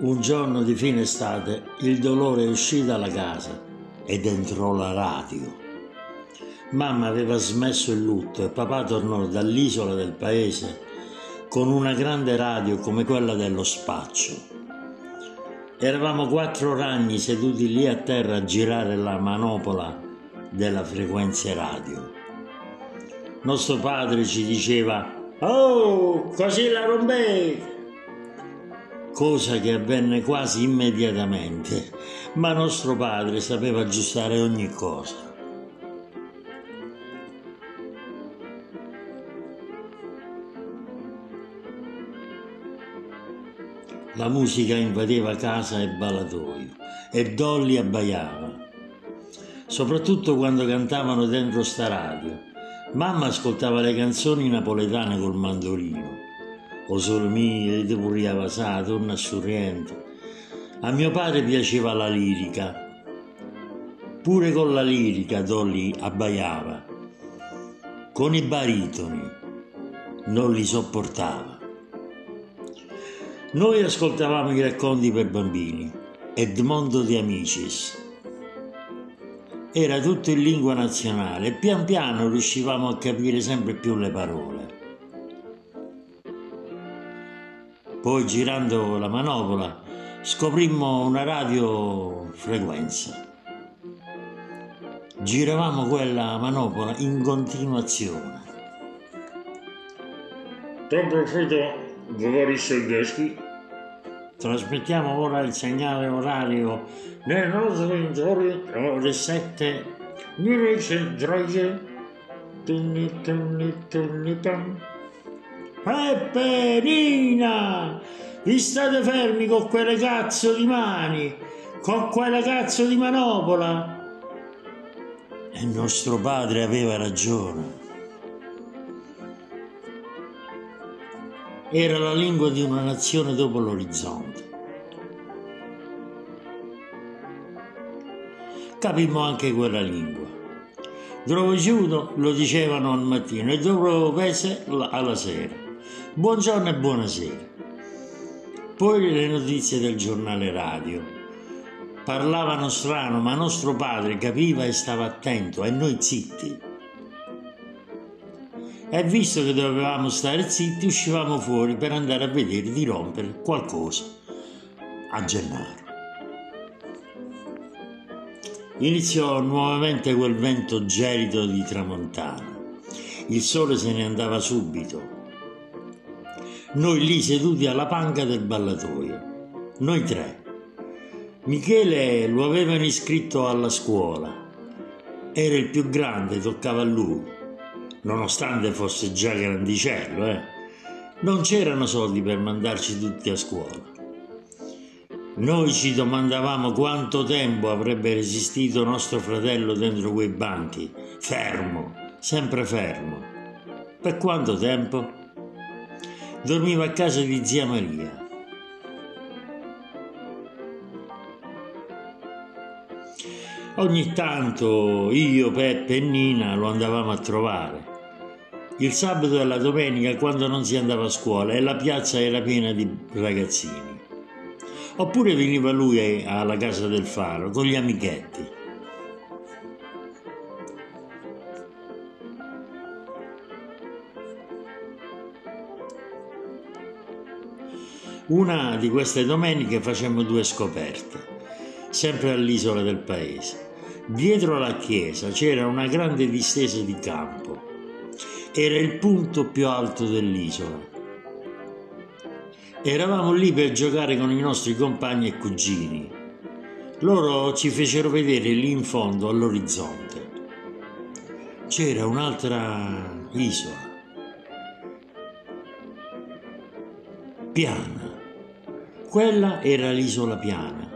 Un giorno di fine estate il dolore uscì dalla casa ed entrò la radio. Mamma aveva smesso il lutto e papà tornò dall'isola del paese con una grande radio come quella dello spaccio. Eravamo quattro ragni seduti lì a terra a girare la manopola della frequenza radio. Nostro padre ci diceva Oh, così la rompete! Cosa che avvenne quasi immediatamente, ma nostro padre sapeva aggiustare ogni cosa. La musica invadeva casa e ballatoio e Dolly abbaiava, soprattutto quando cantavano dentro sta radio. Mamma ascoltava le canzoni napoletane col mandolino, o Solmie, De Purria Vasà, Torna Sorrento. A mio padre piaceva la lirica. Pure con la lirica Dolly abbaiava. Con i baritoni non li sopportava. Noi ascoltavamo i racconti per bambini, Edmondo de Amicis, era tutto in lingua nazionale e pian piano riuscivamo a capire sempre più le parole. Poi girando la manopola scoprimmo una radiofrequenza. Giravamo quella manopola in continuazione. Dopo foto Vovori Soldeschi. Trasmettiamo ora il segnale orario nei nostri intorni alle 7. Direi se droge. Tunni tunni tunni pam. Peppe, Nina, vi state fermi con quelle cazzo di mani, con quella cazzo di manopola? E nostro padre aveva ragione. Era la lingua di una nazione dopo l'orizzonte. Capimmo anche quella lingua. Dove giudo lo dicevano al mattino e dove pese alla sera. Buongiorno e buonasera. Poi le notizie del giornale radio. Parlavano strano, ma nostro padre capiva e stava attento e noi zitti. E visto che dovevamo stare zitti, uscivamo fuori per andare a vedere di rompere qualcosa a Gennaro. Iniziò nuovamente quel vento gelido di tramontana. Il sole se ne andava subito. Noi lì seduti alla panca del ballatoio. Noi tre. Michele lo avevano iscritto alla scuola. Era il più grande, toccava a lui. Nonostante fosse già grandicello, eh. Non c'erano soldi per mandarci tutti a scuola. Noi ci domandavamo quanto tempo avrebbe resistito nostro fratello dentro quei banchi, fermo, sempre fermo. Per quanto tempo? Dormiva a casa di zia Maria. Ogni tanto io, Peppe e Nina lo andavamo a trovare. Il sabato e la domenica quando non si andava a scuola e la piazza era piena di ragazzini. Oppure veniva lui alla casa del faro con gli amichetti. Una di queste domeniche facemmo due scoperte, sempre all'isola del paese. Dietro la chiesa c'era una grande distesa di campo. Era il punto più alto dell'isola Eravamo lì per giocare con i nostri compagni e cugini. Loro ci fecero vedere lì in fondo all'orizzonte. C'era un'altra isola. Piana. Quella era l'isola piana.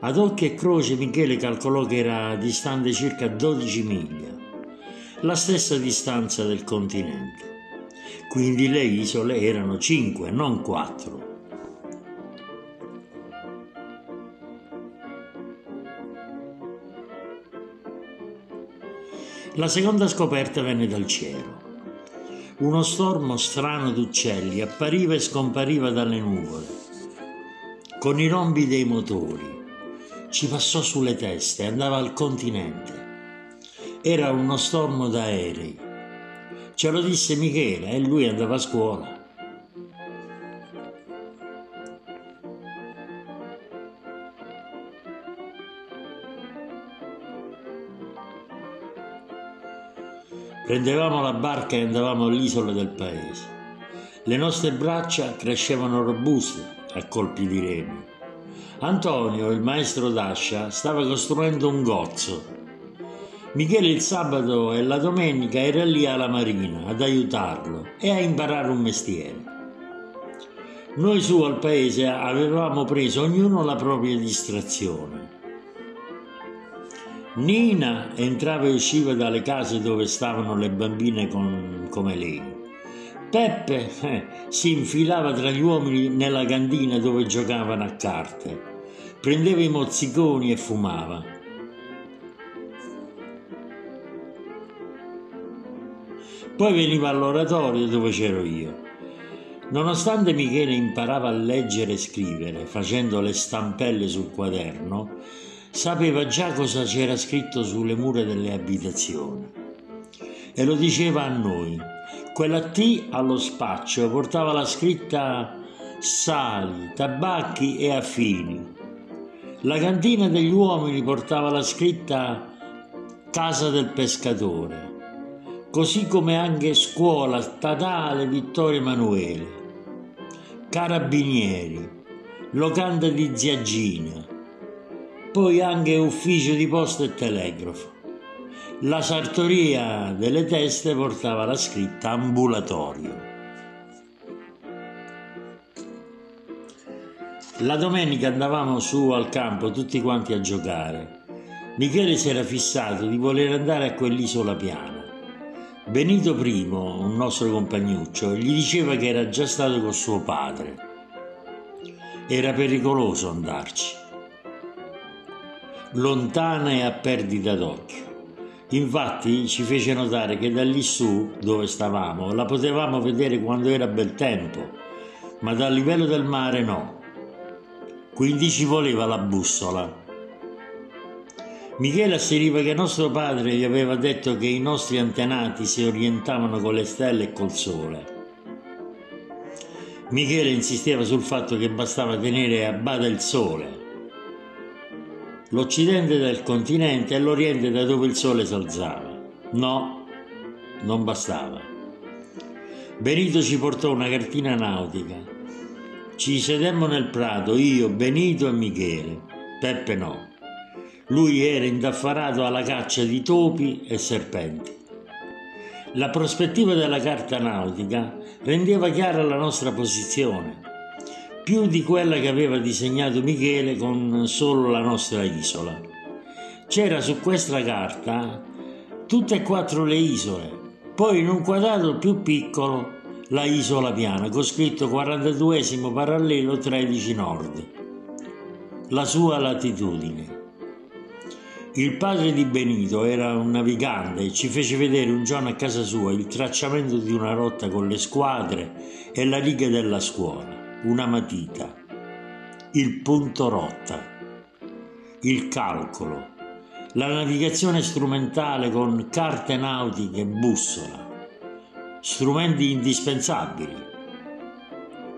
Ad occhio e croce Michele calcolò che era distante circa 12 miglia, la stessa distanza del continente. Quindi le isole erano cinque, non quattro. La seconda scoperta venne dal cielo. Uno stormo strano d'uccelli appariva e scompariva dalle nuvole. Con i rombi dei motori. Ci passò sulle teste, andava al continente. Era uno stormo d'aerei. Ce lo disse Michele e lui andava a scuola. Prendevamo la barca e andavamo all'isola del paese. Le nostre braccia crescevano robuste a colpi di remi. Antonio, il maestro d'ascia, stava costruendo un gozzo. Michele il sabato e la domenica era lì alla marina ad aiutarlo e a imparare un mestiere. Noi su al paese avevamo preso ognuno la propria distrazione. Nina entrava e usciva dalle case dove stavano le bambine con, come lei. Peppe eh, si infilava tra gli uomini nella cantina dove giocavano a carte. Prendeva i mozziconi e fumava. Poi veniva all'oratorio dove c'ero io. Nonostante Michele imparava a leggere e scrivere facendo le stampelle sul quaderno, sapeva già cosa c'era scritto sulle mura delle abitazioni e lo diceva a noi. Quella T allo spaccio portava la scritta sali, tabacchi e affini. La cantina degli uomini portava la scritta casa del pescatore, così come anche scuola statale Vittorio Emanuele, carabinieri, locanda di Ziagina, poi anche ufficio di posta e telegrafo. La sartoria delle teste portava la scritta ambulatorio. La domenica andavamo su al campo tutti quanti a giocare. Michele si era fissato di voler andare a quell'isola piana. Benito I, un nostro compagnuccio, gli diceva che era già stato con suo padre. Era pericoloso andarci lontana e a perdita d'occhio. Infatti ci fece notare che da lì su, dove stavamo, la potevamo vedere quando era bel tempo, ma dal livello del mare no. Quindi ci voleva la bussola. Michele asseriva che nostro padre gli aveva detto che i nostri antenati si orientavano con le stelle e col sole. Michele insisteva sul fatto che bastava tenere a bada il sole l'occidente del continente e l'oriente da dove il sole si alzava. No, non bastava. Benito ci portò una cartina nautica. Ci sedemmo nel prato, io, Benito e Michele. Peppe no. Lui era indaffarato alla caccia di topi e serpenti. La prospettiva della carta nautica rendeva chiara la nostra posizione più di quella che aveva disegnato Michele con solo la nostra isola. C'era su questa carta tutte e quattro le isole, poi in un quadrato più piccolo la isola piana, con scritto 42 parallelo 13 nord, la sua latitudine. Il padre di Benito era un navigante e ci fece vedere un giorno a casa sua il tracciamento di una rotta con le squadre e la riga della scuola una matita, il punto rotta, il calcolo, la navigazione strumentale con carte nautiche e bussola, strumenti indispensabili.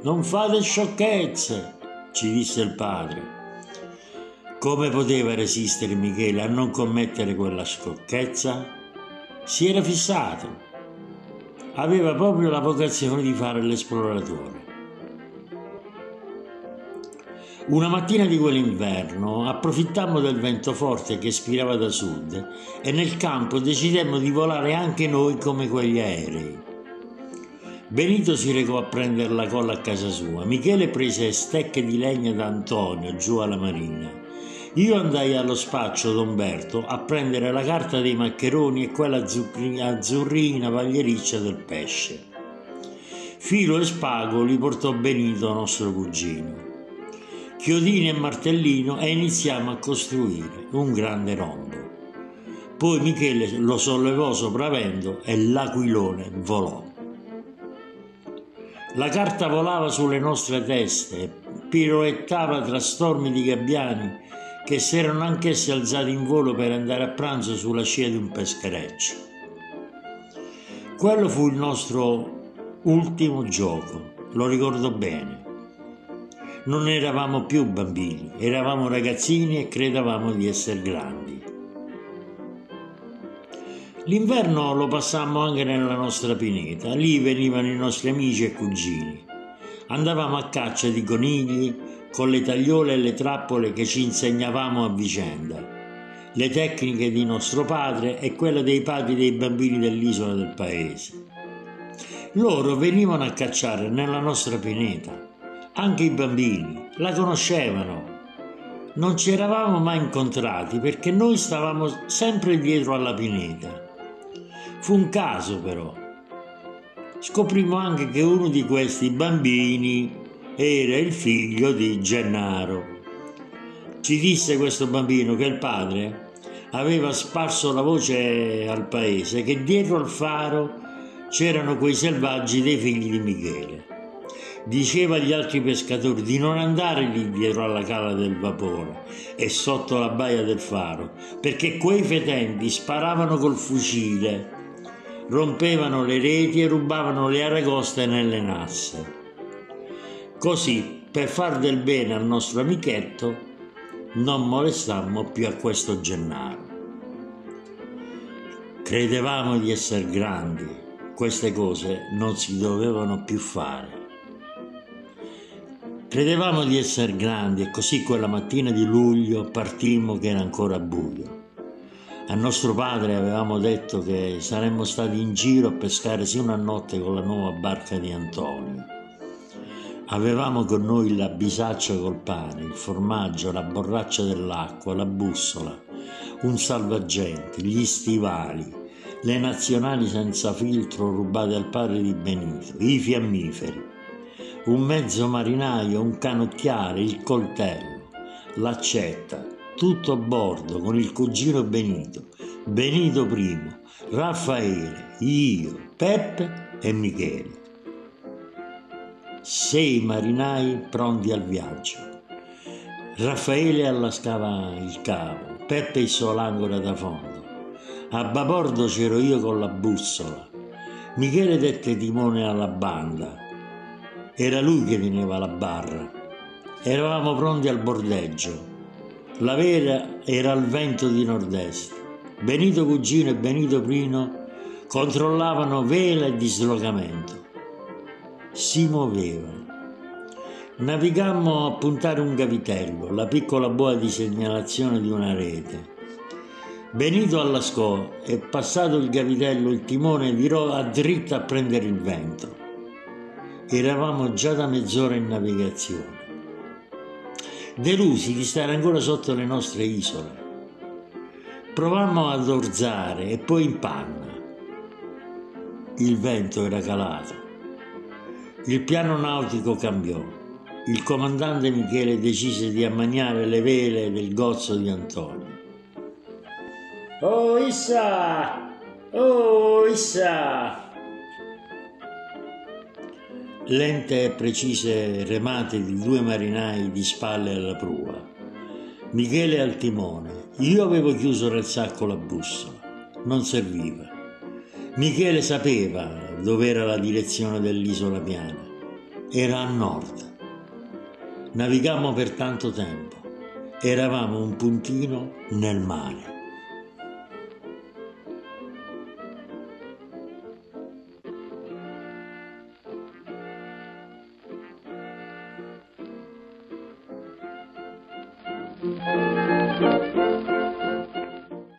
Non fate sciocchezze, ci disse il padre. Come poteva resistere Michele a non commettere quella sciocchezza? Si era fissato. Aveva proprio la vocazione di fare l'esploratore. Una mattina di quell'inverno approfittammo del vento forte che spirava da sud e nel campo decidemmo di volare anche noi come quegli aerei. Benito si recò a prendere la colla a casa sua, Michele prese stecche di legna da Antonio giù alla marina. Io andai allo spaccio d'Umberto a prendere la carta dei maccheroni e quella azzurrina pagliericcia del pesce. Filo e spago li portò Benito, nostro cugino chiodini e martellino e iniziamo a costruire un grande rombo. Poi Michele lo sollevò sopravvento e l'aquilone volò. La carta volava sulle nostre teste piroettava tra stormi di gabbiani che si erano anch'essi alzati in volo per andare a pranzo sulla scia di un peschereccio. Quello fu il nostro ultimo gioco, lo ricordo bene. Non eravamo più bambini, eravamo ragazzini e credevamo di essere grandi. L'inverno lo passammo anche nella nostra pineta, lì venivano i nostri amici e cugini. Andavamo a caccia di conigli con le tagliole e le trappole che ci insegnavamo a vicenda, le tecniche di nostro padre e quelle dei padri dei bambini dell'isola del paese. Loro venivano a cacciare nella nostra pineta, anche i bambini, la conoscevano. Non ci eravamo mai incontrati perché noi stavamo sempre dietro alla pineta Fu un caso però. Scoprimmo anche che uno di questi bambini era il figlio di Gennaro. Ci disse questo bambino che il padre aveva sparso la voce al paese che dietro al faro c'erano quei selvaggi dei figli di Michele. Diceva agli altri pescatori di non andare lì dietro alla cala del vapore e sotto la baia del faro, perché quei fetenti sparavano col fucile rompevano le reti e rubavano le aragoste nelle nasse. Così, per far del bene al nostro amichetto, non molestammo più a questo Gennaro. Credevamo di essere grandi, queste cose non si dovevano più fare. Credevamo di essere grandi e così quella mattina di luglio partimmo che era ancora buio. A nostro padre avevamo detto che saremmo stati in giro a pescare sia una notte con la nuova barca di Antonio. Avevamo con noi la bisaccia col pane, il formaggio, la borraccia dell'acqua, la bussola, un salvagente, gli stivali, le nazionali senza filtro rubate al padre di Benito, i fiammiferi, un mezzo marinaio, un canocchiale, il coltello, l'accetta, tutto a bordo con il cugino Benito, Benito I, Raffaele, io, Peppe e Michele. Sei marinai pronti al viaggio. Raffaele allascava il cavo, Peppe il suo l'angora da fondo. A babordo c'ero io con la bussola. Michele dette timone alla banda. Era lui che teneva la barra. Eravamo pronti al bordeggio. La vera era al vento di nord-est. Benito Cugino e Benito Prino controllavano vela e dislocamento. Si muovevano. Navigammo a puntare un gavitello, la piccola boa di segnalazione di una rete. Benito allascò e passato il gavitello il timone virò a dritta a prendere il vento. Eravamo già da mezz'ora in navigazione delusi di stare ancora sotto le nostre isole. Provammo ad orzare e poi in panna. Il vento era calato. Il piano nautico cambiò. Il comandante Michele decise di ammaniare le vele del gozzo di Antonio. Oh Issa! Oh Issa! Lente e precise remate di due marinai di spalle alla prua. Michele al timone. Io avevo chiuso nel sacco la bussola. Non serviva. Michele sapeva dove era la direzione dell'isola piana. Era a nord. Navigammo per tanto tempo. Eravamo un puntino nel mare.